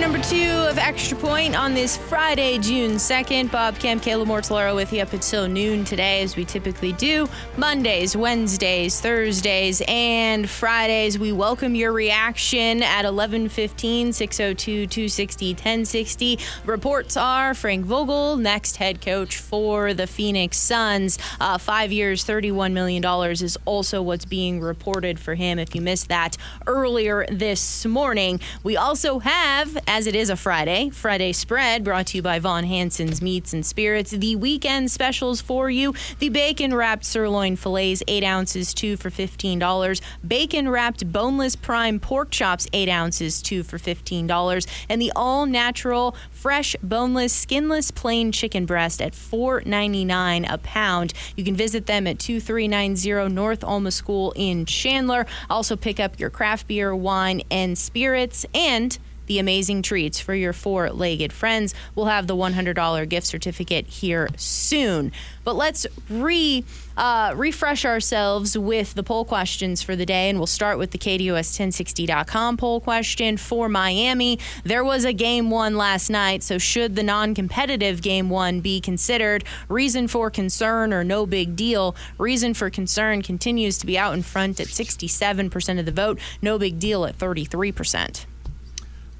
Number two of Extra Point on this Friday, June 2nd. Bob Kemp, Kayla Mortellaro with you up until noon today, as we typically do. Mondays, Wednesdays, Thursdays, and Fridays. We welcome your reaction at 1115 602 260 1060. Reports are Frank Vogel, next head coach for the Phoenix Suns. Uh, five years, $31 million is also what's being reported for him. If you missed that earlier this morning, we also have, as it is a Friday, Friday spread brought to you by Von Hanson's Meats and Spirits. The weekend specials for you the bacon wrapped sirloin fillets, 8 ounces, 2 for $15. Bacon wrapped boneless prime pork chops, 8 ounces, 2 for $15. And the all natural, fresh, boneless, skinless, plain chicken breast at $4.99 a pound. You can visit them at 2390 North Alma School in Chandler. Also, pick up your craft beer, wine, and spirits. And the amazing treats for your four legged friends. We'll have the $100 gift certificate here soon. But let's re. Uh, refresh ourselves with the poll questions for the day, and we'll start with the KDUS1060.com poll question for Miami. There was a game one last night, so should the non competitive game one be considered? Reason for concern or no big deal? Reason for concern continues to be out in front at 67% of the vote, no big deal at 33%.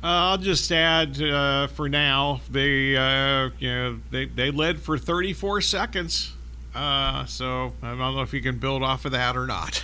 Uh, I'll just add uh, for now they uh, you know they, they led for 34 seconds. Uh, so I don't know if you can build off of that or not.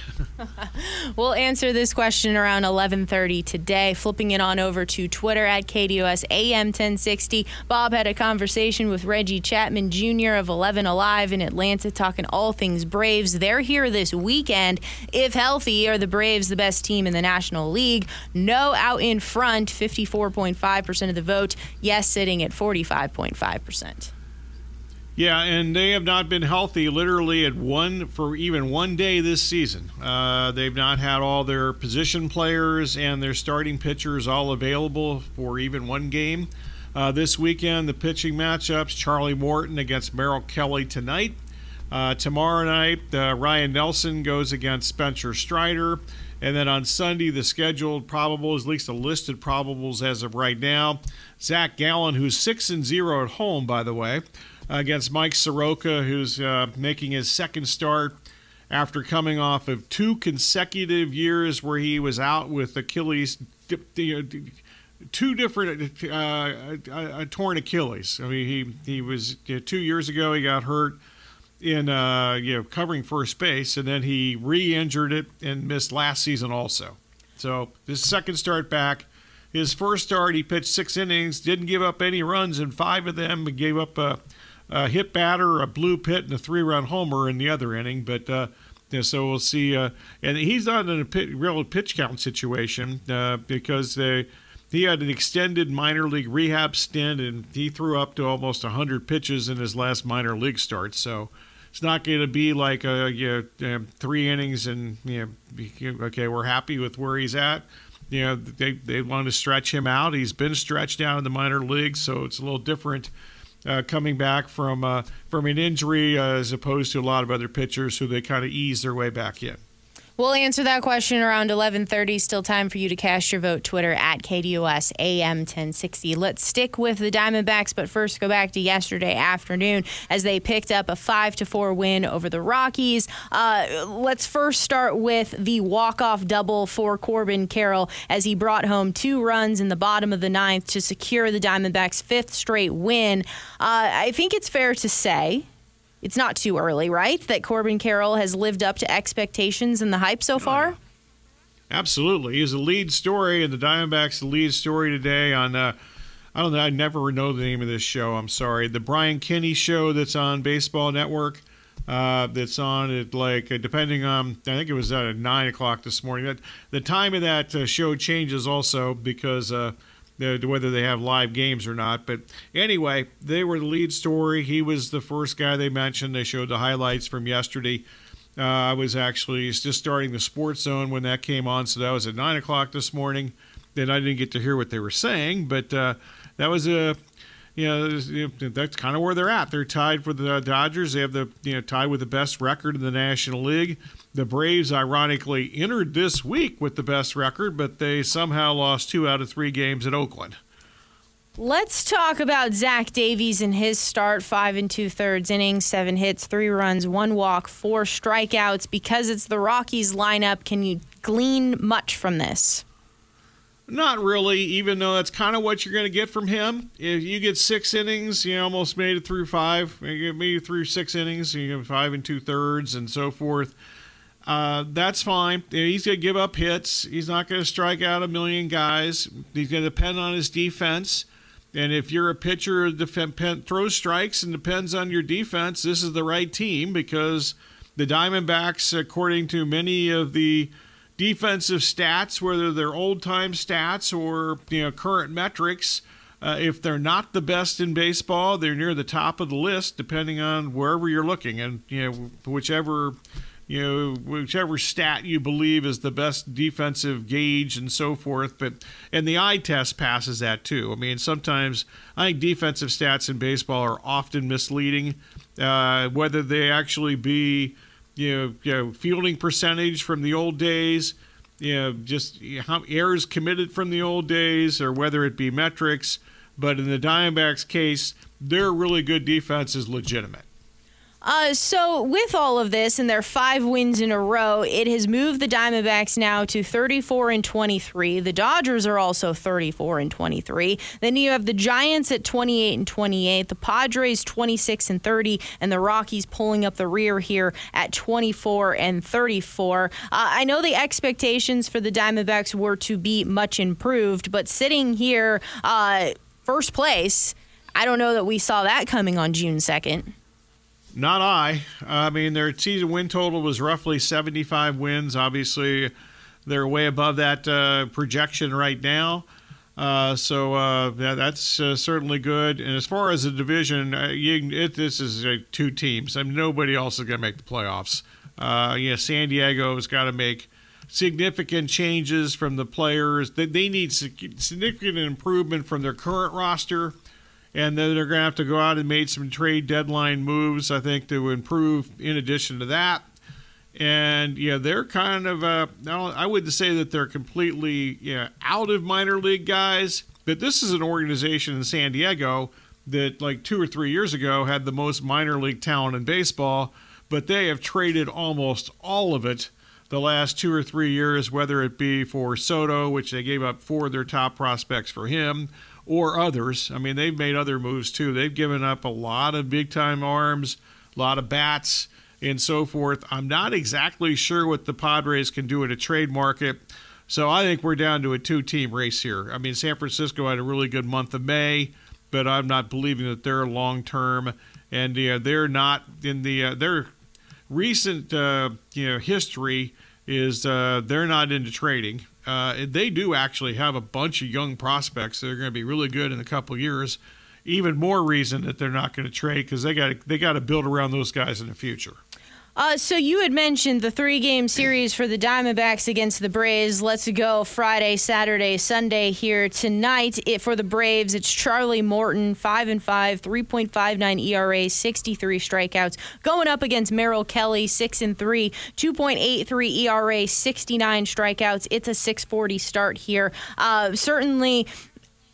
we'll answer this question around 11:30 today. Flipping it on over to Twitter at KDUS AM 1060. Bob had a conversation with Reggie Chapman Jr. of 11 Alive in Atlanta, talking all things Braves. They're here this weekend. If healthy, are the Braves the best team in the National League? No, out in front, 54.5% of the vote. Yes, sitting at 45.5%. Yeah, and they have not been healthy literally at one for even one day this season. Uh, they've not had all their position players and their starting pitchers all available for even one game. Uh, this weekend, the pitching matchups Charlie Morton against Merrill Kelly tonight. Uh, tomorrow night, uh, Ryne Nelson goes against Spencer Strider. And then on Sunday, the scheduled probables, at least the listed probables as of right now, Zach Gallen, who's 6 and 0 at home, by the way against Mike Soroka, who's uh, making his second start after coming off of two consecutive years where he was out with Achilles, two different uh, uh, torn Achilles. I mean, he he was you know, two years ago he got hurt in uh, you know covering first base, and then he re-injured it and missed last season also. So his second start back. His first start, he pitched six innings, didn't give up any runs in five of them, gave up a a hit batter, a blue pit, and a three-run homer in the other inning. But uh, so we'll see. Uh, and he's not in a pit, real pitch count situation uh, because they, he had an extended minor league rehab stint, and he threw up to almost 100 pitches in his last minor league start. So it's not going to be like a, you know, three innings and you know, okay, we're happy with where he's at. You know, they they want to stretch him out. He's been stretched out in the minor leagues, so it's a little different uh, coming back from uh, from an injury uh, as opposed to a lot of other pitchers who they kind of ease their way back in. We'll answer that question around 11:30. Still time for you to cast your vote. Twitter at KDUS AM 1060. Let's stick with the Diamondbacks, but first go back to yesterday afternoon as they picked up a five to four win over the Rockies. Uh, let's first start with the walk-off double for Corbin Carroll as he brought home two runs in the bottom of the ninth to secure the Diamondbacks' fifth straight win. Uh, I think it's fair to say it's not too early, right? That Corbin Carroll has lived up to expectations and the hype so far? Absolutely. He's the lead story, and the Diamondbacks the lead story today on, uh, I don't know, I never know the name of this show. I'm sorry. The Brian Kenny show that's on Baseball Network. uh, that's on at like uh, depending on I think it was at nine o'clock this morning. That the time of that uh, show changes also because uh, the, whether they have live games or not. But anyway, they were the lead story. He was the first guy they mentioned. They showed the highlights from yesterday. Uh, I was actually just starting the Sports Zone when that came on, so that was at nine o'clock this morning. Then I didn't get to hear what they were saying, but uh, that was a you know, that's kind of where they're at. They're tied for the Dodgers. They have the you know tied with the best record in the National League. The Braves, ironically, entered this week with the best record, but they somehow lost two out of three games at Oakland. Let's talk about Zach Davies and his start. Five and two thirds innings, seven hits, three runs, one walk, four strikeouts. Because it's the Rockies lineup, can you glean much from this? Not really, even though that's kind of what you're going to get from him. If you get six innings, you almost made it through five. Maybe through six innings, you get five and two thirds, and so forth. Uh, that's fine. He's going to give up hits. He's not going to strike out a million guys. He's going to depend on his defense. And if you're a pitcher who throws strikes and depends on your defense, this is the right team because the Diamondbacks, according to many of the defensive stats, whether they're old time stats or you know current metrics. Uh, if they're not the best in baseball, they're near the top of the list, depending on wherever you're looking, and you know whichever you know whichever stat you believe is the best defensive gauge and so forth. But and the eye test passes that too. I mean, sometimes I think defensive stats in baseball are often misleading, uh, whether they actually be you know, you know, fielding percentage from the old days, you know, just how errors committed from the old days, or whether it be metrics. But in the Diamondbacks' case, their really good defense is legitimate. Uh, so, with all of this and their five wins in a row, it has moved the Diamondbacks now to 34 and 23. The Dodgers are also 34 and 23. Then you have the Giants at 28 and 28, the Padres 26 and 30, and the Rockies pulling up the rear here at 24 and 34. Uh, I know the expectations for the Diamondbacks were to be much improved, but sitting here, uh, first place, I don't know that we saw that coming on June 2nd. Not I. I mean, their season win total was roughly 75 wins. Obviously, they're way above that uh, projection right now. Uh, so uh, yeah, that's uh, certainly good. And as far as the division, uh, you, it, this is two teams. I mean, nobody else is going to make the playoffs. Uh, yeah, San Diego's got to make significant changes from the players. They, they need significant improvement from their current roster and then they're going to have to go out and make some trade deadline moves, I think, to improve. In addition to that, and yeah, they're kind of uh, I wouldn't say that they're completely out of minor league guys, but this is an organization in San Diego that like two or three years ago had the most minor league talent in baseball, but they have traded almost all of it the last two or three years, whether it be for Soto, which they gave up four of their top prospects for him, or others. I mean, they've made other moves too. They've given up a lot of big time arms, a lot of bats, and so forth. I'm not exactly sure what the Padres can do in a trade market. So I think we're down to a two team race here. I mean, San Francisco had a really good month of May, but I'm not believing that they're long term. And they're not in the, uh, their recent uh, you know, history is uh, they're not into trading. Uh, they do actually have a bunch of young prospects that are going to be really good in a couple years. Even more reason that they're not going to trade because they got they got to build around those guys in the future. Uh, so you had mentioned the three-game series for the Diamondbacks against the Braves. Let's go Friday, Saturday, Sunday here tonight. It, for the Braves, it's Charlie Morton, five and five, 3.59 ERA, 63 strikeouts, going up against Merrill Kelly, six and three, 2.83 ERA, 69 strikeouts. It's a 640 start here. Uh, certainly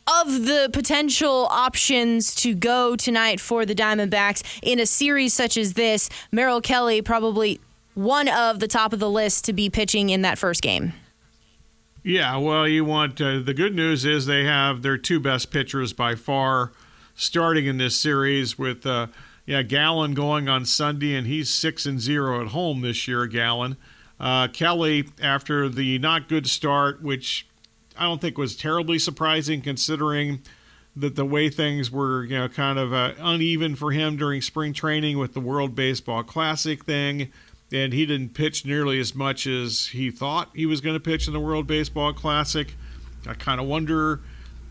of the potential options to go tonight for the Diamondbacks in a series such as this, Merrill Kelly probably one of the top of the list to be pitching in that first game. Yeah, well, you want uh, the good news is they have their two best pitchers by far starting in this series with uh, yeah Gallen going on Sunday and he's six and zero at home this year. Gallen, uh, Kelly after the not good start, which I don't think was terribly surprising considering that the way things were, you know, kind of uh, uneven for him during spring training with the World Baseball Classic thing, and he didn't pitch nearly as much as he thought he was going to pitch in the World Baseball Classic. I kind of wonder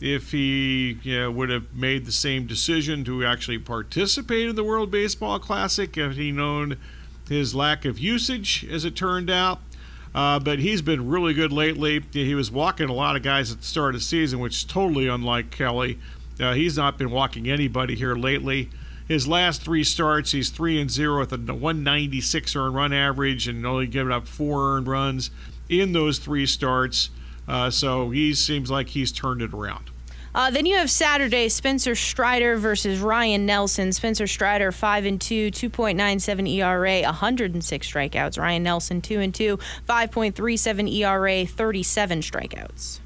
if he you know, would have made the same decision to actually participate in the World Baseball Classic if he known his lack of usage, as it turned out. Uh, but he's been really good lately. He was walking a lot of guys at the start of the season, which is totally unlike Kelly. Uh, he's not been walking anybody here lately. His last three starts, he's three and zero with a 196 earned run average and only giving up four earned runs in those three starts. Uh, so he seems like he's turned it around. Uh, then you have Saturday Spencer Strider versus Ryne Nelson. Spencer Strider five and two, 2.97 ERA, 106 strikeouts. Ryne Nelson two and two, 5.37 ERA, 37 strikeouts.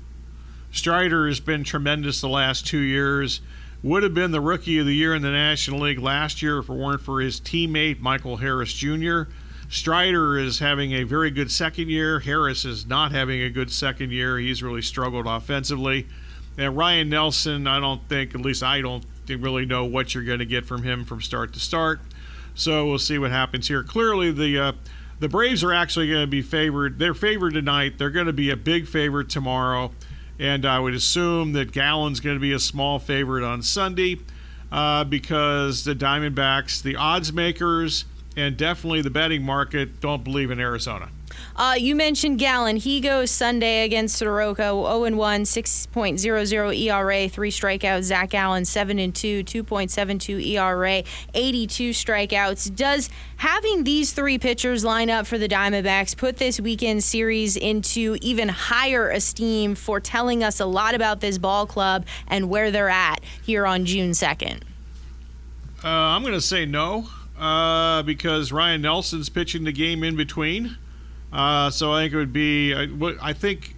Strider has been tremendous the last two years. Would have been the rookie of the year in the National League last year if it weren't for his teammate Michael Harris Jr. Strider is having a very good second year. Harris is not having a good second year. He's really struggled offensively. And Ryne Nelson, I don't think, at least I don't really know what you're going to get from him from start to start. So we'll see what happens here. Clearly, the uh, the Braves are actually going to be favored. They're favored tonight. They're going to be a big favorite tomorrow, and I would assume that Gallen's going to be a small favorite on Sunday uh, because the Diamondbacks, the odds makers, and definitely the betting market don't believe in Arizona. Uh, you mentioned Gallen. He goes Sunday against Soroka, 0 1, 6.00 ERA, three strikeouts. Zach Gallen, 7 and 2, 2.72 ERA, 82 strikeouts. Does having these three pitchers line up for the Diamondbacks put this weekend series into even higher esteem for telling us a lot about this ball club and where they're at here on June 2nd? Uh, I'm going to say no uh, because Ryne Nelson's pitching the game in between. Uh, so I think it would be, I think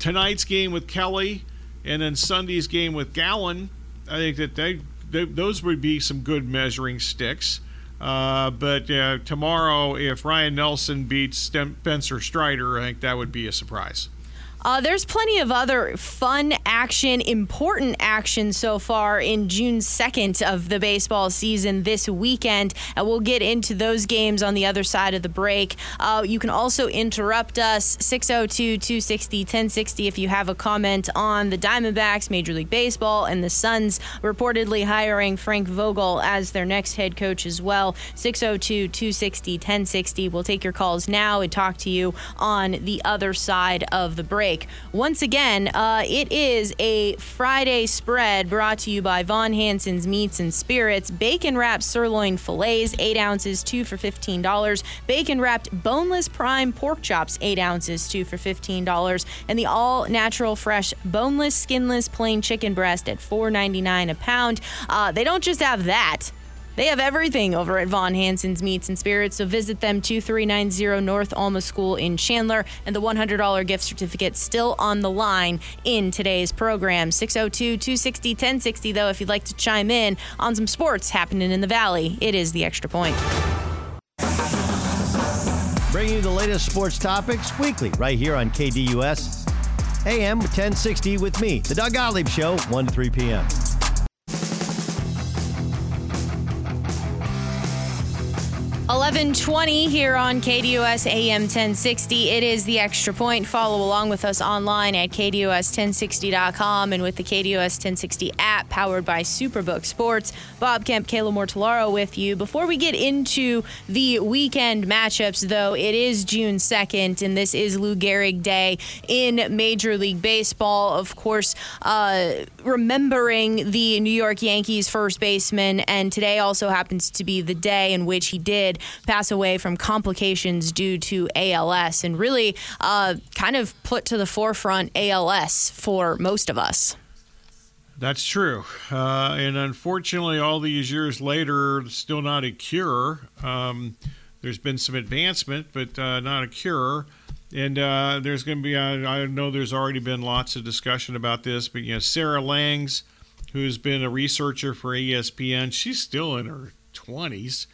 tonight's game with Kelly and then Sunday's game with Gallen, I think that they, they those would be some good measuring sticks. Uh, but uh, tomorrow, if Ryne Nelson beats Spencer Strider, I think that would be a surprise. Uh, there's plenty of other fun action, important action so far in June 2nd of the baseball season this weekend, and we'll get into those games on the other side of the break. Uh, you can also interrupt us 602 260 1060 if you have a comment on the Diamondbacks, Major League Baseball, and the Suns reportedly hiring Frank Vogel as their next head coach as well. 602 260 1060. We'll take your calls now and talk to you on the other side of the break break. Once again, uh, it is a Friday spread brought to you by Von Hanson's Meats and Spirits. Bacon wrapped sirloin fillets, 8 ounces, 2 for $15. Bacon wrapped boneless prime pork chops, 8 ounces, 2 for $15. And the all natural fresh boneless, skinless, plain chicken breast at $4.99 a pound. Uh, they don't just have that. They have everything over at Von Hanson's Meats and Spirits, so visit them 2390 North Alma School in Chandler, and the $100 gift certificate still on the line in today's program. 602 260 1060, though, if you'd like to chime in on some sports happening in the Valley, it is the extra point. Bringing you the latest sports topics weekly right here on KDUS AM 1060 with me, The Doug Gottlieb Show, 1 to 3 p.m. a 1120 here on KDUS AM 1060. It is the extra point. Follow along with us online at KDUS1060.com and with the KDUS 1060 app powered by Superbook Sports. Bob Kemp, Kayla Mortellaro with you. Before we get into the weekend matchups, though, it is June 2nd and this is Lou Gehrig Day in Major League Baseball. Of course, uh, remembering the New York Yankees first baseman, and today also happens to be the day in which he did pass away from complications due to ALS and really uh, kind of put to the forefront ALS for most of us. That's true. Uh, and unfortunately, all these years later, still not a cure. Um, there's been some advancement, but uh, not a cure. And uh, there's going to be, I, I know there's already been lots of discussion about this, but, you know, Sarah Langs, who's been a researcher for ESPN, she's still in her 20s.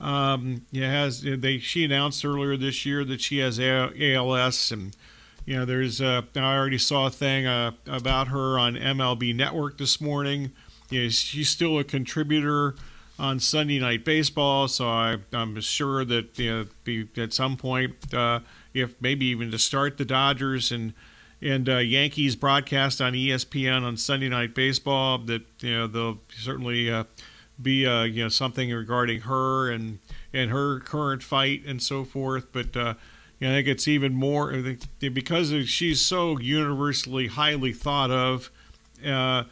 Um, yeah, has they? She announced earlier this year that she has ALS, and you know, there's uh, I already saw a thing uh, about her on MLB Network this morning. You know, she's still a contributor on Sunday Night Baseball, so I, am sure that you know, be, at some point, uh, if maybe even to start the Dodgers and and uh, Yankees broadcast on ESPN on Sunday Night Baseball, that you know they'll certainly uh, be uh, you know something regarding her and and her current fight and so forth. But uh, you know, I think it's even more because she's so universally highly thought of. Uh,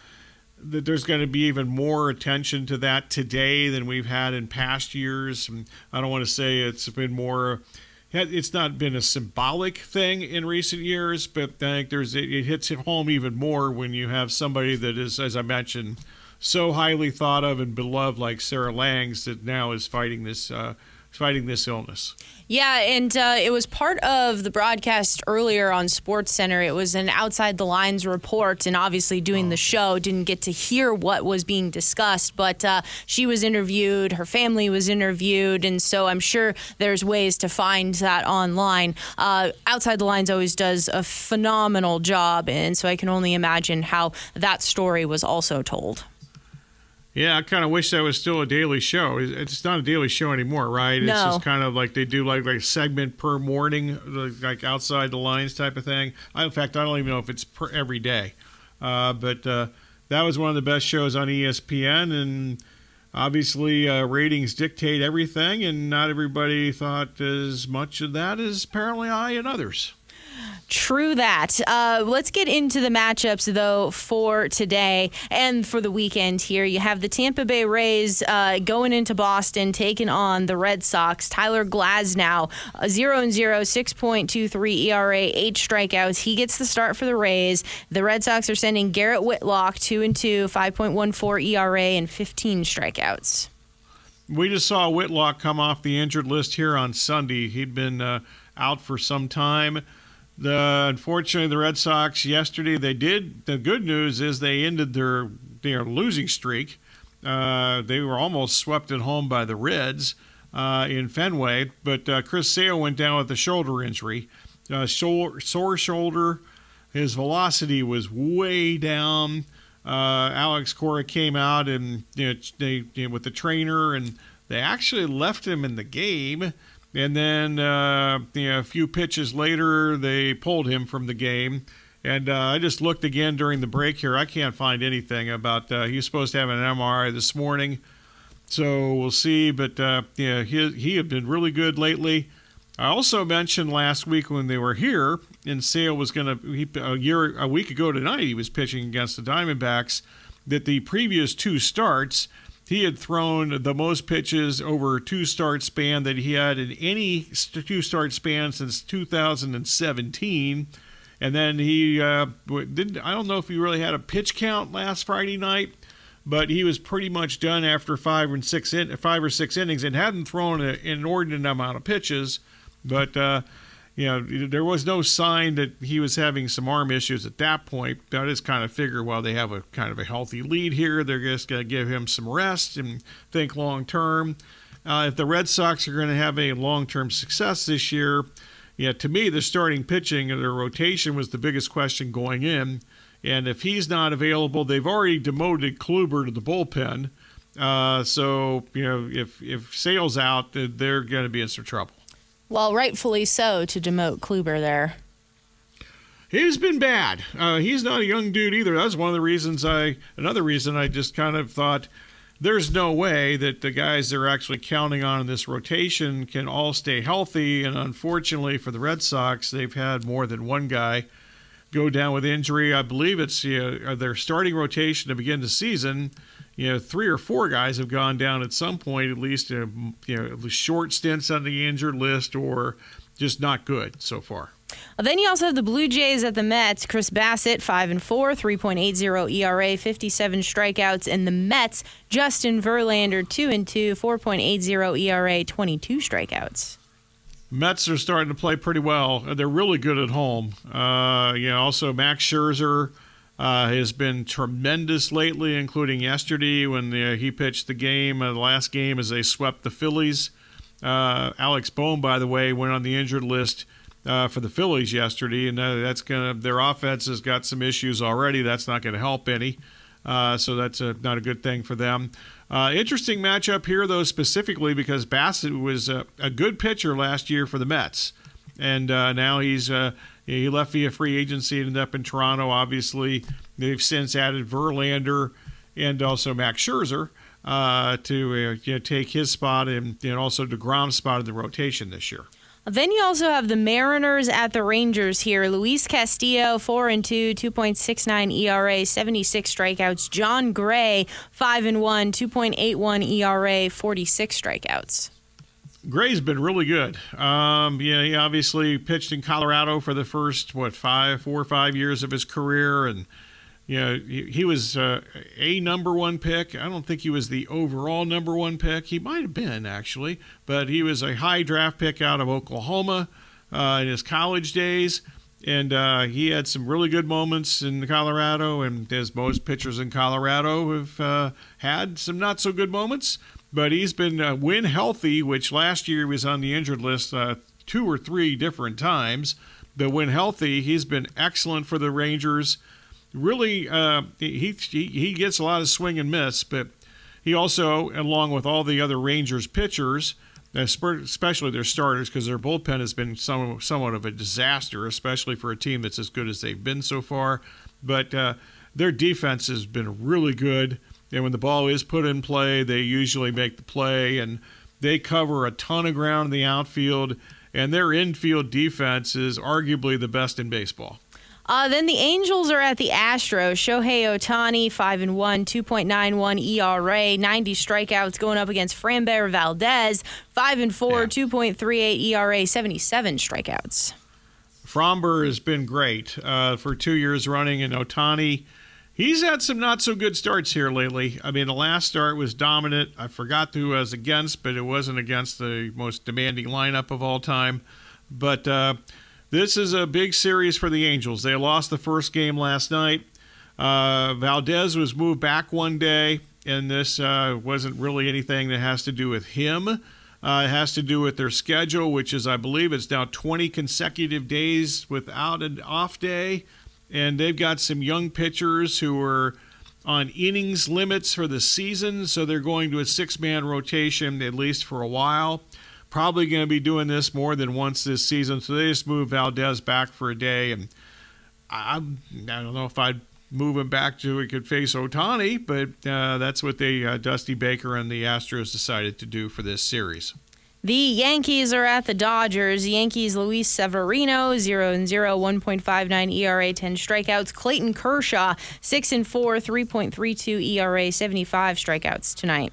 that there's going to be even more attention to that today than we've had in past years. And I don't want to say it's been more. It's not been a symbolic thing in recent years, but I think there's it hits home even more when you have somebody that is, as I mentioned, so highly thought of and beloved like Sarah Langs that now is fighting this uh, fighting this illness. Yeah, and uh, it was part of the broadcast earlier on Sports Center. It was an outside the lines report, and obviously doing the oh. show didn't get to hear what was being discussed. But uh, she was interviewed, her family was interviewed, and so I'm sure there's ways to find that online. Uh, outside the lines always does a phenomenal job, and so I can only imagine how that story was also told. Yeah, I kind of wish that was still a daily show. It's not a daily show anymore, right? No. It's just kind of like they do like like a segment per morning, like outside the lines type of thing. I, in fact, I don't even know if it's per every day. Uh, but uh, that was one of the best shows on ESPN, and obviously uh, ratings dictate everything, and not everybody thought as much of that as apparently I and others. True that. Uh, let's get into the matchups, though, for today and for the weekend here. You have the Tampa Bay Rays uh, going into Boston, taking on the Red Sox. Tyler Glasnow, 0 and 0, 6.23 ERA, eight strikeouts. He gets the start for the Rays. The Red Sox are sending Garrett Whitlock, 2 and 2, 5.14 ERA, and 15 strikeouts. We just saw Whitlock come off the injured list here on Sunday. He'd been uh, out for some time. The unfortunately the Red Sox yesterday they did. The good news is they ended their their losing streak. Uh, they were almost swept at home by the Reds uh, in Fenway, but uh, Chris Sale went down with a shoulder injury, uh, sore, sore shoulder. His velocity was way down. Uh, Alex Cora came out and you know, they you know, with the trainer and they actually left him in the game. And then uh, you know, a few pitches later, they pulled him from the game. And uh, I just looked again during the break here. I can't find anything about uh, he was supposed to have an MRI this morning, so we'll see. But uh, yeah, he he had been really good lately. I also mentioned last week when they were here, and Sale was going to a year a week ago tonight. He was pitching against the Diamondbacks. That the previous two starts he had thrown the most pitches over a two start span that he had in any two start span since 2017. And then he uh, didn't, I don't know if he really had a pitch count last Friday night, but he was pretty much done after five and six in, five or six innings and hadn't thrown an inordinate amount of pitches. But uh, you know, there was no sign that he was having some arm issues at that point. I just kind of figure, well, they have a kind of a healthy lead here. They're just going to give him some rest and think long term. Uh, if the Red Sox are going to have a long term success this year, yeah, to me, the starting pitching and their rotation was the biggest question going in. And if he's not available, they've already demoted Kluber to the bullpen. Uh, so, you know, if, if Sale's out, they're going to be in some trouble. Well, rightfully so to demote Kluber there. He's been bad. Uh, he's not a young dude either. That's one of the reasons I, another reason I just kind of thought there's no way that the guys they're actually counting on in this rotation can all stay healthy. And unfortunately for the Red Sox, they've had more than one guy go down with injury. I believe it's you know, their starting rotation to begin the season you know, three or four guys have gone down at some point, at least, uh, you know, short stints on the injured list or just not good so far. Well, then you also have the Blue Jays at the Mets. Chris Bassitt, 5 and 4, 3.80 ERA, 57 strikeouts. And the Mets, Justin Verlander, 2 and 2, 4.80 ERA, 22 strikeouts. Mets are starting to play pretty well. They're really good at home. Uh, you know, also Max Scherzer uh, has been tremendous lately, including yesterday when the, he pitched the game, uh, the last game as they swept the Phillies. Uh, Alex Bohm, by the way, went on the injured list uh, for the Phillies yesterday, and uh, that's gonna their offense has got some issues already. That's not going to help any. Uh, so that's a, not a good thing for them. Uh, interesting matchup here, though, specifically because Bassitt was a, a, good pitcher last year for the Mets, and uh, now he's uh, he left via free agency and ended up in Toronto. Obviously, they've since added Verlander and also Max Scherzer uh, to uh, you know, take his spot and, and also Degrom's spot in the rotation this year. Then you also have the Mariners at the Rangers here. Luis Castillo, 4 and 2, 2.69 ERA, 76 strikeouts. Jon Gray, 5 and 1, 2.81 ERA, 46 strikeouts. Gray's been really good. Um, yeah, he obviously pitched in Colorado for the first what five, four or five years of his career, and you know, he, he was uh, a number one pick. I don't think he was the overall number one pick. He might have been, actually, but he was a high draft pick out of Oklahoma uh, in his college days. And uh, he had some really good moments in Colorado, and as most pitchers in Colorado have uh, had some not so good moments. But he's been uh, win healthy, which last year he was on the injured list uh, two or three different times. But when healthy, he's been excellent for the Rangers really uh, he, he he gets a lot of swing and miss, but he also, along with all the other Rangers pitchers, especially their starters, because their bullpen has been some, somewhat of a disaster, especially for a team that's as good as they've been so far. But uh, their defense has been really good, and when the ball is put in play, they usually make the play, and they cover a ton of ground in the outfield. And their infield defense is arguably the best in baseball. Uh, then the Angels are at the Astros. Shohei Ohtani, 5 and 1, 2.91 ERA, 90 strikeouts going up against Framber Valdez, 5 and 4, yeah. 2.38 ERA, 77 strikeouts. Framber has been great uh, for two years running, and Ohtani, he's had some not so good starts here lately. I mean, the last start was dominant. I forgot who was against, but it wasn't against the most demanding lineup of all time. But, uh, this is a big series for the Angels. They lost the first game last night. Uh, Valdez was moved back one day, and this uh, wasn't really anything that has to do with him. Uh, it has to do with their schedule, which is, I believe, it's now 20 consecutive days without an off day. And they've got some young pitchers who are on innings limits for the season, so they're going to a six man rotation at least for a while probably going to be doing this more than once this season. So they just moved Valdez back for a day, and I, I don't know if I'd move him back to he could face Ohtani, but uh, that's what they uh, Dusty Baker and the Astros decided to do for this series. The Yankees are at the Dodgers. Yankees Luis Severino 0 and 0 1.59 ERA 10 strikeouts. Clayton Kershaw 6 and 4 3.32 ERA 75 strikeouts tonight.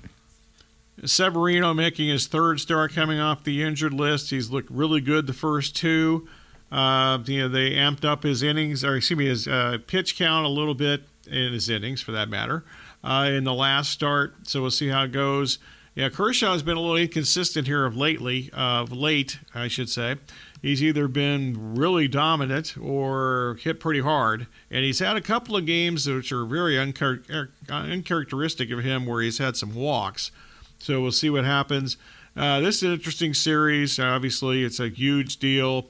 Severino making his third start coming off the injured list. He's looked really good the first two. Uh, you know, they amped up his innings, or excuse me, his uh, pitch count a little bit in his innings, for that matter, uh, in the last start. So we'll see how it goes. Yeah, Kershaw has been a little inconsistent here of lately, of late, I should say. He's either been really dominant or hit pretty hard, and he's had a couple of games which are very unchar- uncharacteristic of him, where he's had some walks. So we'll see what happens. Uh, this is an interesting series. Obviously, it's a huge deal.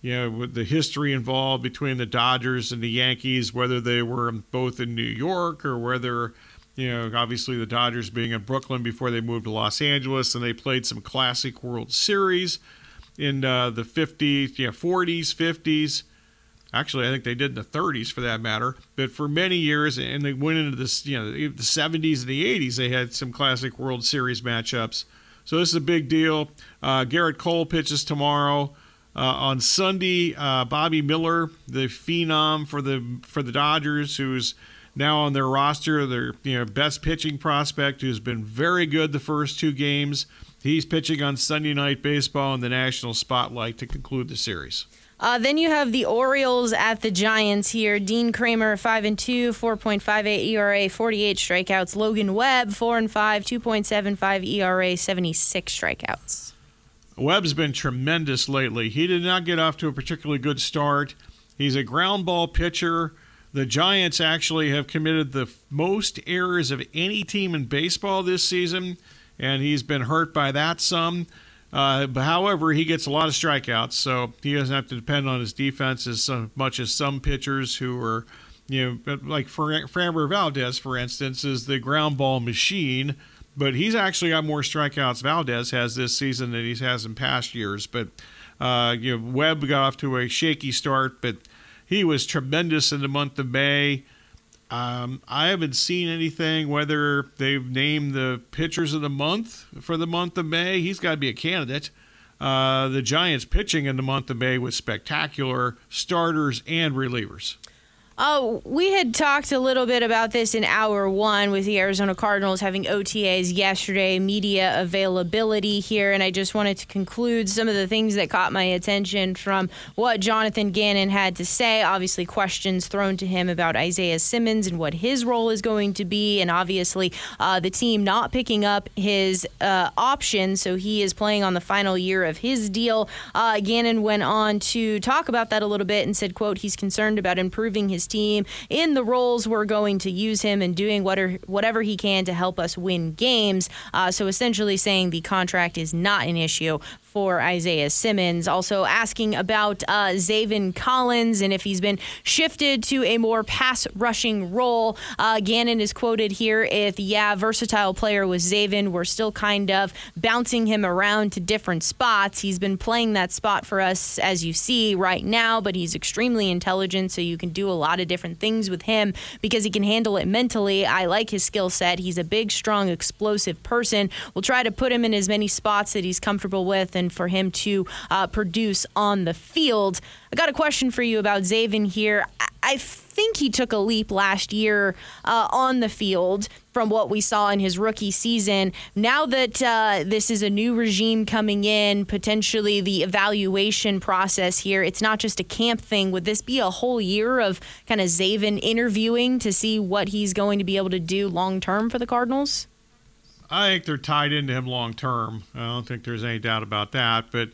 You know, with the history involved between the Dodgers and the Yankees, whether they were both in New York or whether, you know, obviously the Dodgers being in Brooklyn before they moved to Los Angeles, and they played some classic World Series in uh, the 50s, yeah, 40s, 50s. Actually, I think they did in the 30s for that matter. But for many years, and they went into this, you know, the 70s and the 80s, they had some classic World Series matchups. So this is a big deal. Uh, Gerrit Cole pitches tomorrow. Uh, on Sunday, uh, Bobby Miller, the phenom for the for the Dodgers, who's now on their roster, their you know best pitching prospect, who's been very good the first two games. He's pitching on Sunday Night Baseball in the national spotlight to conclude the series. Uh, then you have the Orioles at the Giants here. Dean Kremer, 5 and 2, 4.58 ERA, 48 strikeouts. Logan Webb, 4 and 5, 2.75 ERA, 76 strikeouts. Webb's been tremendous lately. He did not get off to a particularly good start. He's a ground ball pitcher. The Giants actually have committed the most errors of any team in baseball this season, and he's been hurt by that some. Uh, but however, he gets a lot of strikeouts, so he doesn't have to depend on his defense as much as some pitchers who are, you know, like Framber Valdez, for instance, is the ground ball machine. But he's actually got more strikeouts Valdez has this season than he has in past years. But uh, you know, Webb got off to a shaky start, but he was tremendous in the month of May. Um, I haven't seen anything whether they've named the pitchers of the month for the month of May. He's got to be a candidate. Uh, the Giants pitching in the month of May was spectacular, starters and relievers. Oh, we had talked a little bit about this in hour one with the Arizona Cardinals having OTAs yesterday, media availability here, and I just wanted to conclude some of the things that caught my attention from what Jonathan Gannon had to say. Obviously, questions thrown to him about Isaiah Simmons and what his role is going to be, and obviously uh, the team not picking up his uh, option, so he is playing on the final year of his deal. Uh, Gannon went on to talk about that a little bit and said, "quote He's concerned about improving his." His team in the roles we're going to use him and doing what whatever, whatever he can to help us win games. Uh, so essentially saying the contract is not an issue for Isaiah Simmons. Also asking about uh, Collins and if he's been shifted to a more pass rushing role. Uh, Gannon is quoted here if, yeah, versatile player was Zaven. We're still kind of bouncing him around to different spots. He's been playing that spot for us, as you see right now, but he's extremely intelligent, so you can do a lot of different things with him because he can handle it mentally. I like his skill set. He's a big, strong, explosive person. We'll try to put him in as many spots that he's comfortable with and for him to uh, produce on the field. I got a question for you about Zaven here. I think he took a leap last year uh, on the field from what we saw in his rookie season. Now that uh, this is a new regime coming in, potentially the evaluation process here, it's not just a camp thing. Would this be a whole year of kind of Zaven interviewing to see what he's going to be able to do long term for the Cardinals? I think they're tied into him long term. I don't think there's any doubt about that. But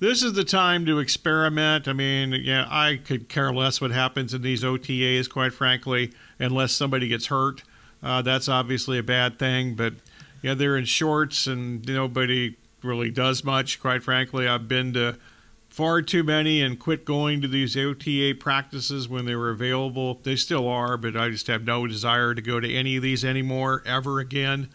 this is the time to experiment. I mean, yeah, I could care less what happens in these OTAs, quite frankly, unless somebody gets hurt. Uh, that's obviously a bad thing. But yeah, they're in shorts and nobody really does much. Quite frankly, I've been to far too many and quit going to these OTA practices when they were available. They still are, but I just have no desire to go to any of these anymore ever again.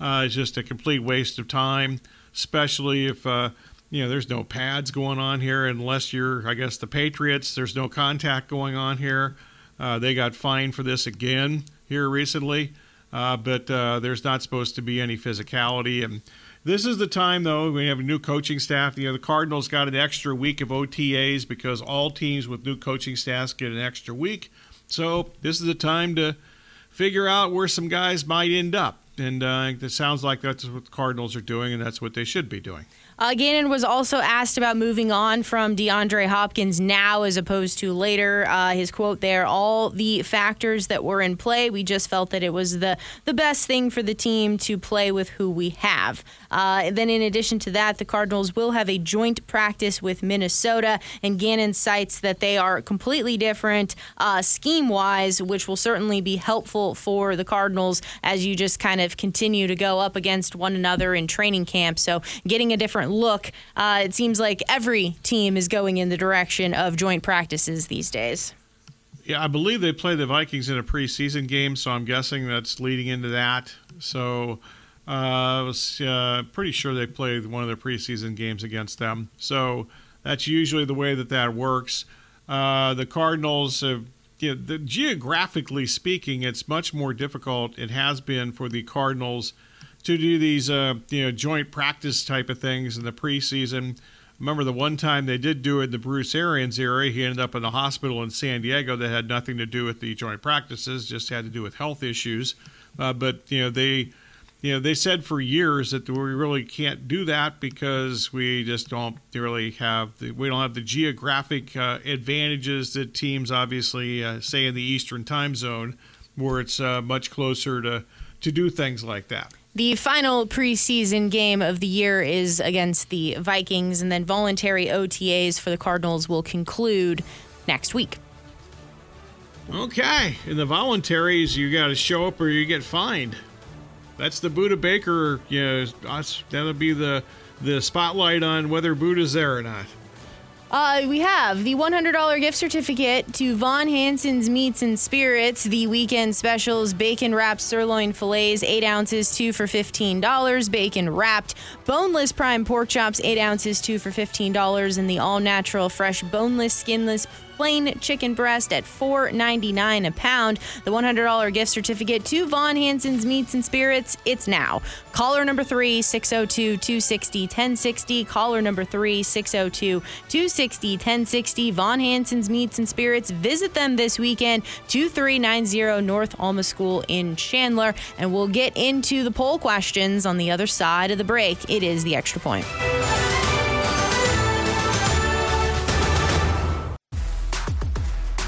Uh, it's just a complete waste of time, especially if uh, you know there's no pads going on here unless you're, I guess, the Patriots. There's no contact going on here. Uh, they got fined for this again here recently, uh, but uh, there's not supposed to be any physicality. And this is the time, though, we have a new coaching staff. You know, the Cardinals got an extra week of OTAs because all teams with new coaching staffs get an extra week. So this is the time to figure out where some guys might end up and uh, it sounds like that's what the Cardinals are doing, and that's what they should be doing. Uh, Gannon was also asked about moving on from DeAndre Hopkins now as opposed to later. Uh, his quote there: "All the factors that were in play, we just felt that it was the the best thing for the team to play with who we have." Uh, then, in addition to that, the Cardinals will have a joint practice with Minnesota, and Gannon cites that they are completely different uh, scheme wise, which will certainly be helpful for the Cardinals as you just kind of continue to go up against one another in training camp. So, getting a different look. Uh, it seems like every team is going in the direction of joint practices these days. Yeah, I believe they play the Vikings in a preseason game, so I'm guessing that's leading into that. So I was uh, pretty sure they played one of their preseason games against them. So that's usually the way that that works. Uh, the Cardinals have, you know, the, geographically speaking, it's much more difficult. It has been for the Cardinals to do these uh, you know joint practice type of things in the preseason. Remember the one time they did do it in the Bruce Arians era, he ended up in a hospital in San Diego that had nothing to do with the joint practices, just had to do with health issues. Uh, but you know they you know, they said for years that we really can't do that because we just don't really have the, we don't have the geographic uh, advantages that teams obviously uh, say in the Eastern time zone, where it's uh, much closer to to do things like that. The final preseason game of the year is against the Vikings, and then voluntary OTAs for the Cardinals will conclude next week. Okay, in the voluntaries, you got to show up or you get fined. That's the Budda Baker. You know, that'll be the the spotlight on whether Budda's there or not. Uh, we have the $100 gift certificate to Von Hanson's Meats and Spirits, the weekend specials bacon wrapped sirloin fillets, 8 ounces, 2 for $15. Bacon wrapped boneless prime pork chops, 8 ounces, 2 for $15. And the all natural fresh boneless, skinless plain chicken breast at $4.99 a pound. The $100 gift certificate to Von Hanson's Meats and Spirits, it's now. Caller number three, 602 260 1060. Caller number three, 602 260 1060. Von Hanson's Meats and Spirits. Visit them this weekend, 2390 North Alma School in Chandler. And we'll get into the poll questions on the other side of the break. It is the extra point.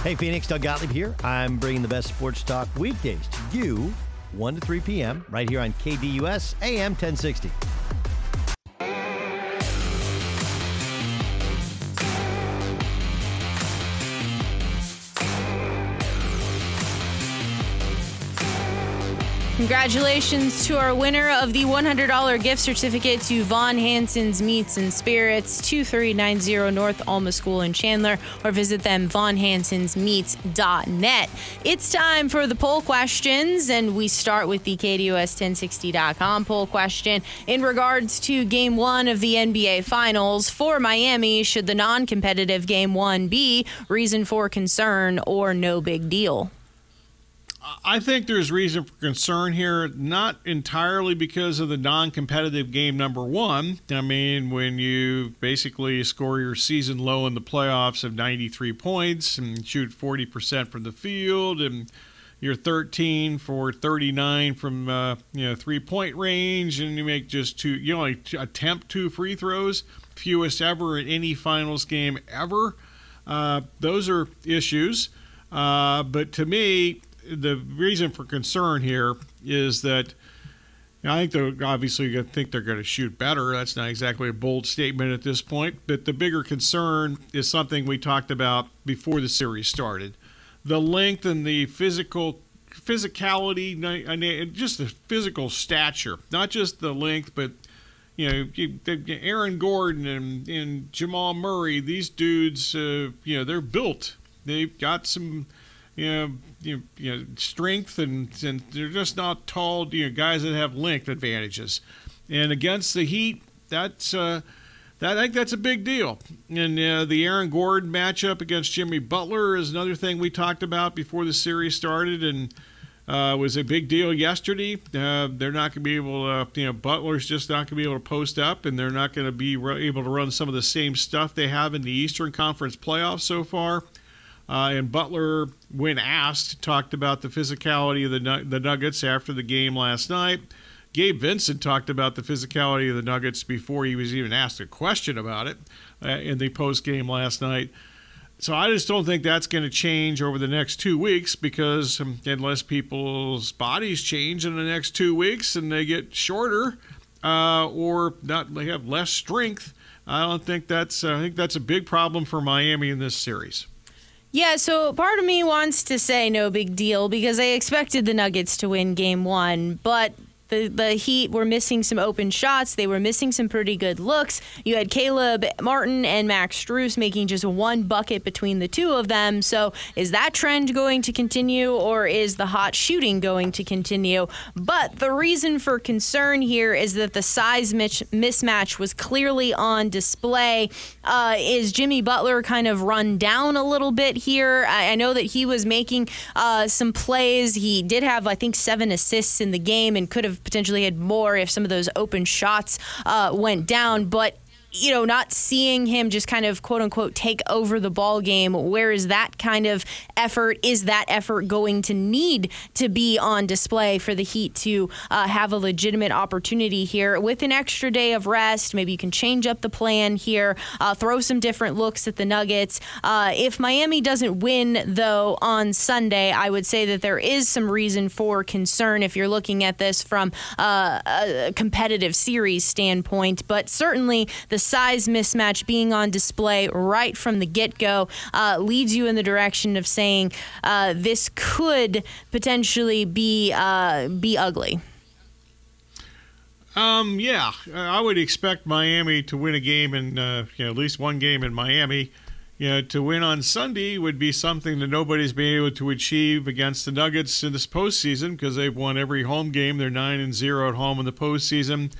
Hey, Phoenix, Doug Gottlieb here. I'm bringing the best sports talk weekdays to you, 1 to 3 p.m., right here on KDUS AM 1060. Congratulations to our winner of the $100 gift certificate to Von Hanson's Meats and Spirits, 2390 North Alma School in Chandler, or visit them, vonhansensmeats.net. It's time for the poll questions, and we start with the KDUS1060.com poll question. In regards to game one of the NBA Finals for Miami, should the non competitive game one be reason for concern or no big deal? I think there's reason for concern here, not entirely because of the non competitive game number one. I mean, when you basically score your season low in the playoffs of 93 points and shoot 40% from the field, and you're 13 for 39 from uh, you know three point range, and you make just two, you only attempt two free throws, fewest ever in any finals game ever. Uh, those are issues. Uh, but to me, the reason for concern here is that I think they're obviously going to think they're going to shoot better. That's not exactly a bold statement at this point, but the bigger concern is something we talked about before the series started: the length and the physical physicality, just the physical stature, not just the length, but you know, Aaron Gordon and, and Jamal Murray. These dudes, uh, you know, they're built. They've got some you know, you, you know strength and, and they're just not tall you know guys that have length advantages. And against the Heat, that's uh, that, I think that's a big deal. And uh, the Aaron Gordon matchup against Jimmy Butler is another thing we talked about before the series started, and uh, was a big deal yesterday. Uh, they're not going to be able to, you know, Butler's just not going to be able to post up, and they're not going to be able to run some of the same stuff they have in the Eastern Conference playoffs so far. Uh, and Butler, when asked, talked about the physicality of the, the Nuggets after the game last night. Gabe Vincent talked about the physicality of the Nuggets before he was even asked a question about it uh, in the post game last night. So I just don't think that's going to change over the next two weeks because unless people's bodies change in the next two weeks and they get shorter uh, or not, they have less strength, I don't think that's. I think that's a big problem for Miami in this series. Yeah, so part of me wants to say no big deal because I expected the Nuggets to win game one, but the, the Heat were missing some open shots. They were missing some pretty good looks. You had Caleb Martin and Max Strus making just one bucket between the two of them. So is that trend going to continue or is the hot shooting going to continue? But the reason for concern here is that the size mismatch was clearly on display. Uh, is Jimmy Butler kind of run down a little bit here? I, I know that he was making uh, some plays. He did have, I think, seven assists in the game and could have potentially had more if some of those open shots uh, went down. But you know, not seeing him just kind of quote unquote take over the ball game. Where is that kind of effort? Is that effort going to need to be on display for the Heat to uh, have a legitimate opportunity here with an extra day of rest? Maybe you can change up the plan here, uh, throw some different looks at the Nuggets. Uh, if Miami doesn't win, though, on Sunday, I would say that there is some reason for concern if you're looking at this from uh, a competitive series standpoint. But certainly the size mismatch being on display right from the get go uh, leads you in the direction of saying uh, this could potentially be uh, be ugly. Um, yeah, I would expect Miami to win a game in, uh, you know, at least one game in Miami. You know, to win on Sunday would be something that nobody's been able to achieve against the Nuggets in this postseason because they've won every home game. They're nine and zero at home in the postseason.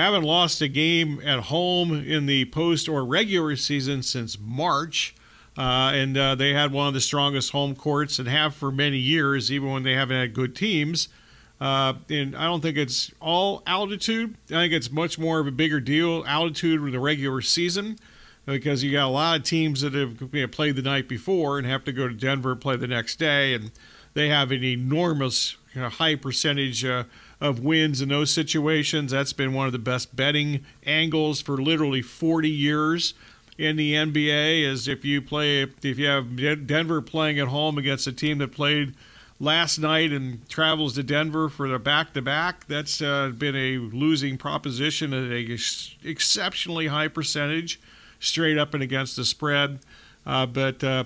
Haven't lost a game at home in the post or regular season since March. Uh, and uh, they had one of the strongest home courts and have for many years, even when they haven't had good teams. Uh, and I don't think it's all altitude. I think it's much more of a bigger deal altitude with the regular season because you got a lot of teams that have you know, played the night before and have to go to Denver and play the next day, and they have an enormous you know, high percentage uh, of wins in those situations. That's been one of the best betting angles for literally 40 years in the NBA. Is if you play if you have Denver playing at home against a team that played last night and travels to Denver for the back to back. That's uh, been a losing proposition at a exceptionally high percentage, straight up and against the spread. Uh, but uh,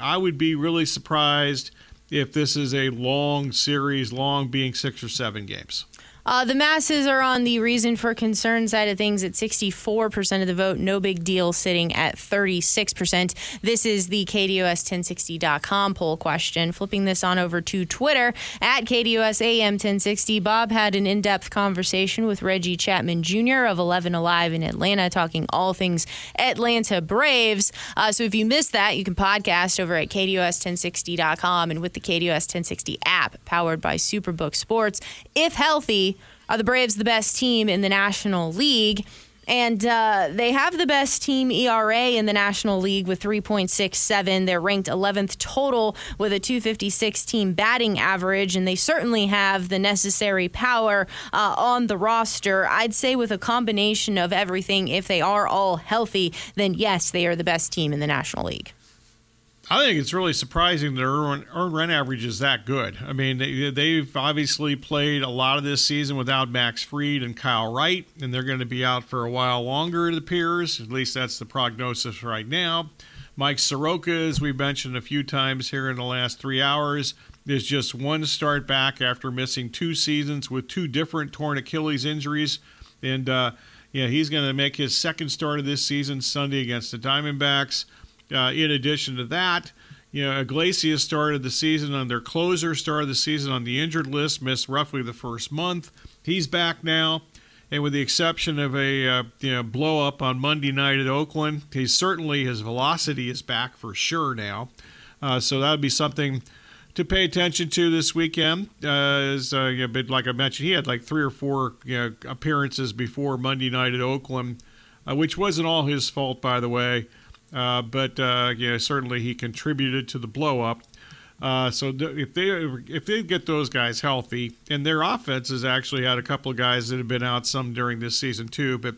I would be really surprised if this is a long series, long being six or seven games. Uh, the masses are on the reason for concern side of things at 64% of the vote. No big deal, sitting at 36%. This is the KDUS1060.com poll question. Flipping this on over to Twitter at KDUSAM1060, Bob had an in depth conversation with Reggie Chapman Jr. of 11 Alive in Atlanta, talking all things Atlanta Braves. Uh, so if you missed that, you can podcast over at KDUS1060.com and with the KDUS 1060 app powered by Superbook Sports. If healthy, are the Braves the best team in the National League? And uh, they have the best team ERA in the National League with 3.67. They're ranked 11th total with a 256 team batting average, and they certainly have the necessary power uh, on the roster. I'd say with a combination of everything, if they are all healthy, then yes, they are the best team in the National League. I think it's really surprising that earned, earned run average is that good. I mean, they, have obviously played a lot of this season without Max Fried and Kyle Wright, and they're going to be out for a while longer, it appears. At least that's the prognosis right now. Mike Soroka, as we mentioned a few times here in the last three hours, is just one start back after missing two seasons with two different torn Achilles injuries. And, uh, yeah, he's going to make his second start of this season Sunday against the Diamondbacks. Uh, in addition to that, you know, Iglesias started the season on their closer, started the season on the injured list, missed roughly the first month. He's back now, and with the exception of a uh, you know blow up on Monday night at Oakland, he's certainly his velocity is back for sure now. Uh, so that would be something to pay attention to this weekend. Uh, uh, you know, like I mentioned, he had like three or four you know, appearances before Monday night at Oakland, uh, which wasn't all his fault, by the way. Uh, but uh, yeah, certainly he contributed to the blow up. Uh, so th- if they if they get those guys healthy, and their offense has actually had a couple of guys that have been out some during this season too, but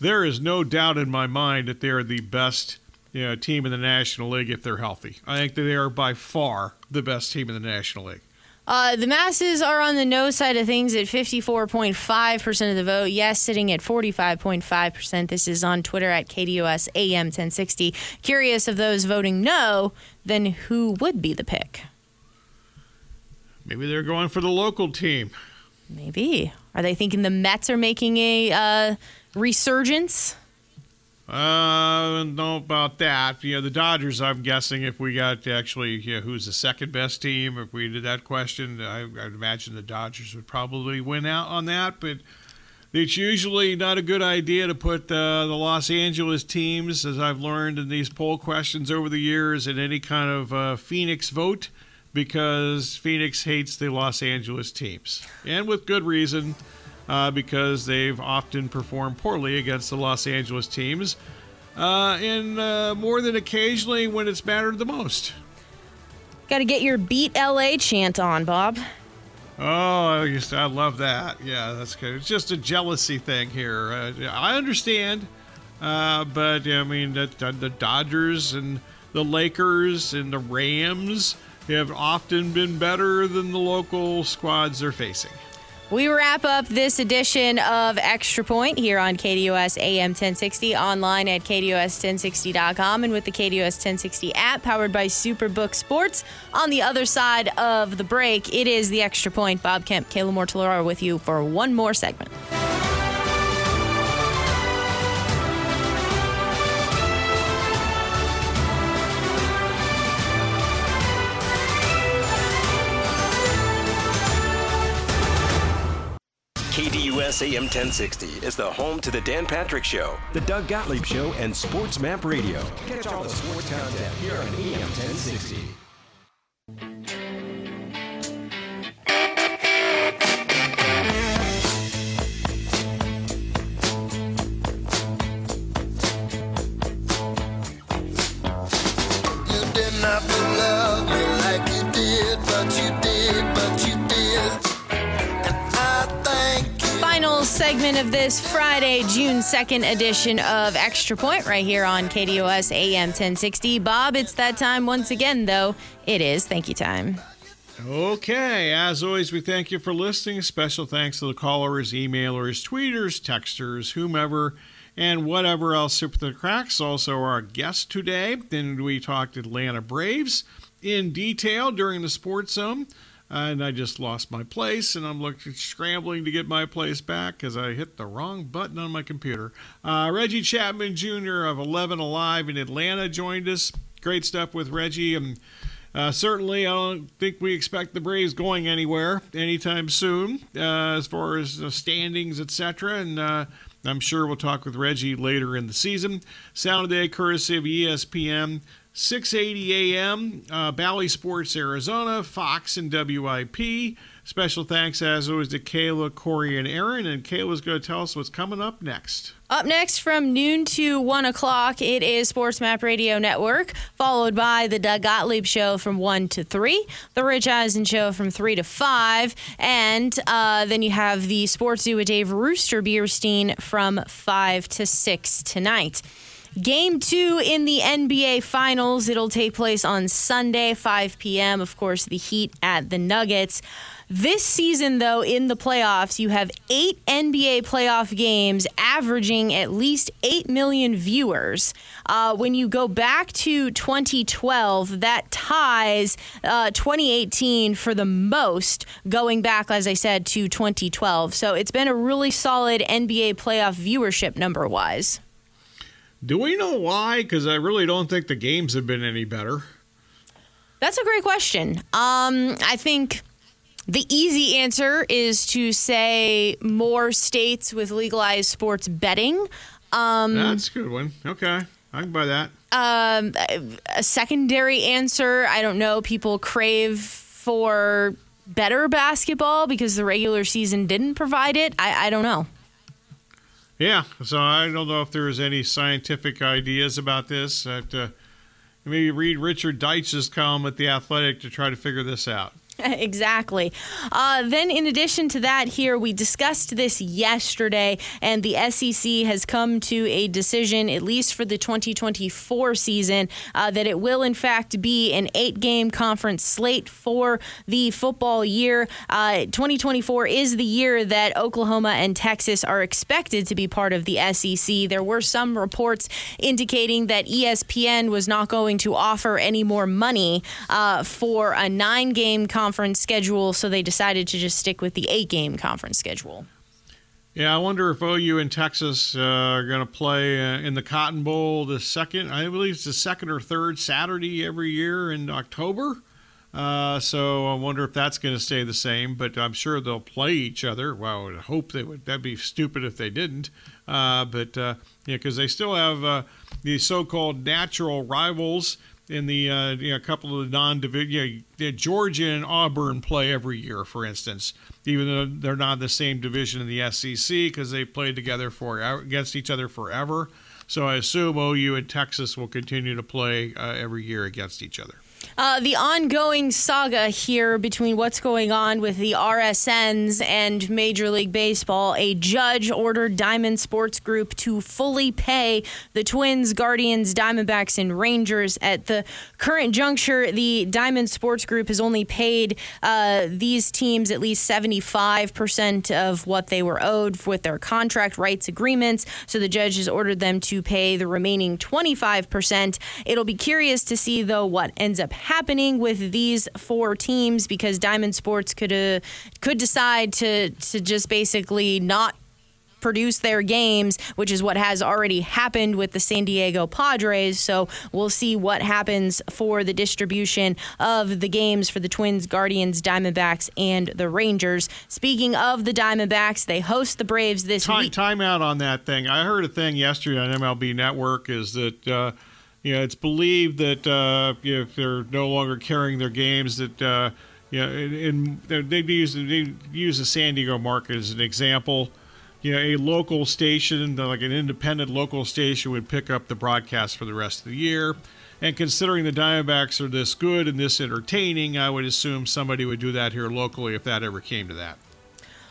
there is no doubt in my mind that they are the best you know, team in the National League if they're healthy. I think that they are by far the best team in the National League. Uh, the masses are on the no side of things at 54.5% of the vote. Yes, sitting at 45.5%. This is on Twitter at KDUS AM 1060. Curious of those voting no, then who would be the pick? Maybe they're going for the local team. Maybe. Are they thinking the Mets are making a uh, resurgence? Uh, know about that. You know, the Dodgers. I'm guessing if we got actually, you know, who's the second best team, if we did that question, I, I'd imagine the Dodgers would probably win out on that. But it's usually not a good idea to put uh, the Los Angeles teams, as I've learned in these poll questions over the years, in any kind of uh, Phoenix vote because Phoenix hates the Los Angeles teams, and with good reason uh, because they've often performed poorly against the Los Angeles teams, uh, and uh, more than occasionally when it's mattered the most. Got to get your beat LA chant on, Bob. Oh, I, used to, I love that. Yeah, that's good. It's just a jealousy thing here. Uh, I understand, uh, but I mean, the, the Dodgers and the Lakers and the Rams have often been better than the local squads they're facing. We wrap up this edition of Extra Point here on KDUS AM 1060, online at KDUS1060.com, and with the KDUS 1060 app powered by Superbook Sports. On the other side of the break, it is the Extra Point. Bob Kemp, Kayla Mortellaro with you for one more segment. KDUS AM 1060 is the home to the Dan Patrick Show, the Doug Gottlieb Show, and Sports Map Radio. Catch all the sports content here on AM 1060. You didn't have to segment of this Friday, June 2nd edition of Extra Point right here on KDUS AM 1060. Bob, it's that time once again, though. It is thank you time. Okay, as always, we thank you for listening. Special thanks to the callers, emailers, tweeters, texters, whomever, and whatever else through the cracks. Also, our guest today. Then we talked Atlanta Braves in detail during the Sports Zone. And I just lost my place, and I'm looking scrambling to get my place back because I hit the wrong button on my computer. Uh, Reggie Chapman Jr. of 11 Alive in Atlanta joined us. Great stuff with Reggie. And uh, certainly, I don't think we expect the Braves going anywhere anytime soon, uh, as far as standings, etc. And uh, I'm sure we'll talk with Reggie later in the season. Sound of the Day, courtesy of ESPN, 6:80 a.m. Uh, Bally Sports Arizona, Fox and WIP. Special thanks, as always, to Kayla, Corey, and Aaron. And Kayla's going to tell us what's coming up next. Up next from noon to 1 o'clock, it is Sports Map Radio Network, followed by the Doug Gottlieb Show from 1 to 3, the Rich Eisen Show from 3 to 5, and uh, then you have the Sports Zoo with Dave Rooster Burstein from 5 to 6 tonight. Game two in the NBA Finals. It'll take place on Sunday, 5 p.m. Of course, the Heat at the Nuggets. This season, though, in the playoffs, you have eight NBA playoff games averaging at least 8 million viewers. Uh, when you go back to 2012, that ties uh, 2018 for the most, going back, as I said, to 2012. So it's been a really solid NBA playoff viewership number wise. Do we know why? Because I really don't think the games have been any better. That's a great question. Um, I think the easy answer is to say more states with legalized sports betting. Um, That's a good one. Okay, I can buy that. um, a secondary answer, I don't know. People crave for better basketball because the regular season didn't provide it. I, I don't know. Yeah, so I don't know if there's any scientific ideas about this. Have to uh, maybe read Richard Deitsch's column at The Athletic to try to figure this out. exactly. Uh, then, in addition to that, here we discussed this yesterday, and the SEC has come to a decision, at least for the 2024 season, uh, that it will in fact be an eight-game conference slate for the football year. Uh, 2024 is the year that Oklahoma and Texas are expected to be part of the SEC. There were some reports indicating that ESPN was not going to offer any more money uh, for a nine-game conference schedule, so they decided to just stick with the eight-game conference schedule. Yeah, I wonder if OU and Texas uh, are going to play uh, in the Cotton Bowl the second, I believe it's the second or third Saturday every year in October. Uh, so I wonder if that's going to stay the same, but I'm sure they'll play each other. Well, I would hope they would. That'd be stupid if they didn't. Uh, but uh, yeah, because they still have uh, these so-called natural rivals in the uh, you know, a couple of the non-division. You know, Georgia and Auburn play every year, for instance, even though they're not the same division in the SEC because they played together for against each other forever. So I assume OU and Texas will continue to play uh, every year against each other. Uh, the ongoing saga here between what's going on with the RSNs and Major League Baseball. A judge ordered Diamond Sports Group to fully pay the Twins, Guardians, Diamondbacks, and Rangers. At the current juncture, the Diamond Sports Group has only paid uh, these teams at least 75% of what they were owed with their contract rights agreements. So the judge has ordered them to pay the remaining 25%. It'll be curious to see, though, what ends up happening with these four teams because Diamond Sports could uh, could decide to to just basically not produce their games, which is what has already happened with the San Diego Padres. So we'll see what happens for the distribution of the games for the Twins, Guardians, Diamondbacks, and the Rangers. Speaking of the Diamondbacks, they host the Braves this time, week. Time out on that thing. I heard a thing yesterday on MLB Network is that. Uh, you know, it's believed that uh, if they're no longer carrying their games, that uh, you know, in, in, they use they use the San Diego market as an example. You know, a local station, like an independent local station, would pick up the broadcast for the rest of the year. And considering the Diamondbacks are this good and this entertaining, I would assume somebody would do that here locally if that ever came to that.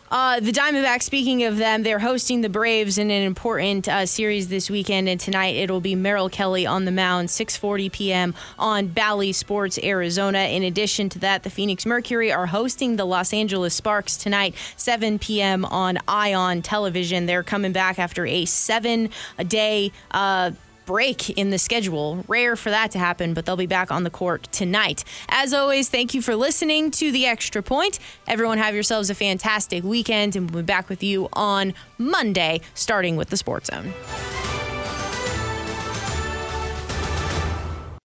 Uh, the Diamondbacks, speaking of them, they're hosting the Braves in an important uh, series this weekend, and tonight it'll be Merrill Kelly on the mound, 6:40 p.m. on Bally Sports Arizona. In addition to that, the Phoenix Mercury are hosting the Los Angeles Sparks tonight, 7 p.m. on Ion Television. They're coming back after a seven-day. Uh, break in the schedule. Rare for that to happen, but they'll be back on the court tonight. As always, thank you for listening to the Extra Point. Everyone, have yourselves a fantastic weekend, and we'll be back with you on Monday, starting with the Sports Zone.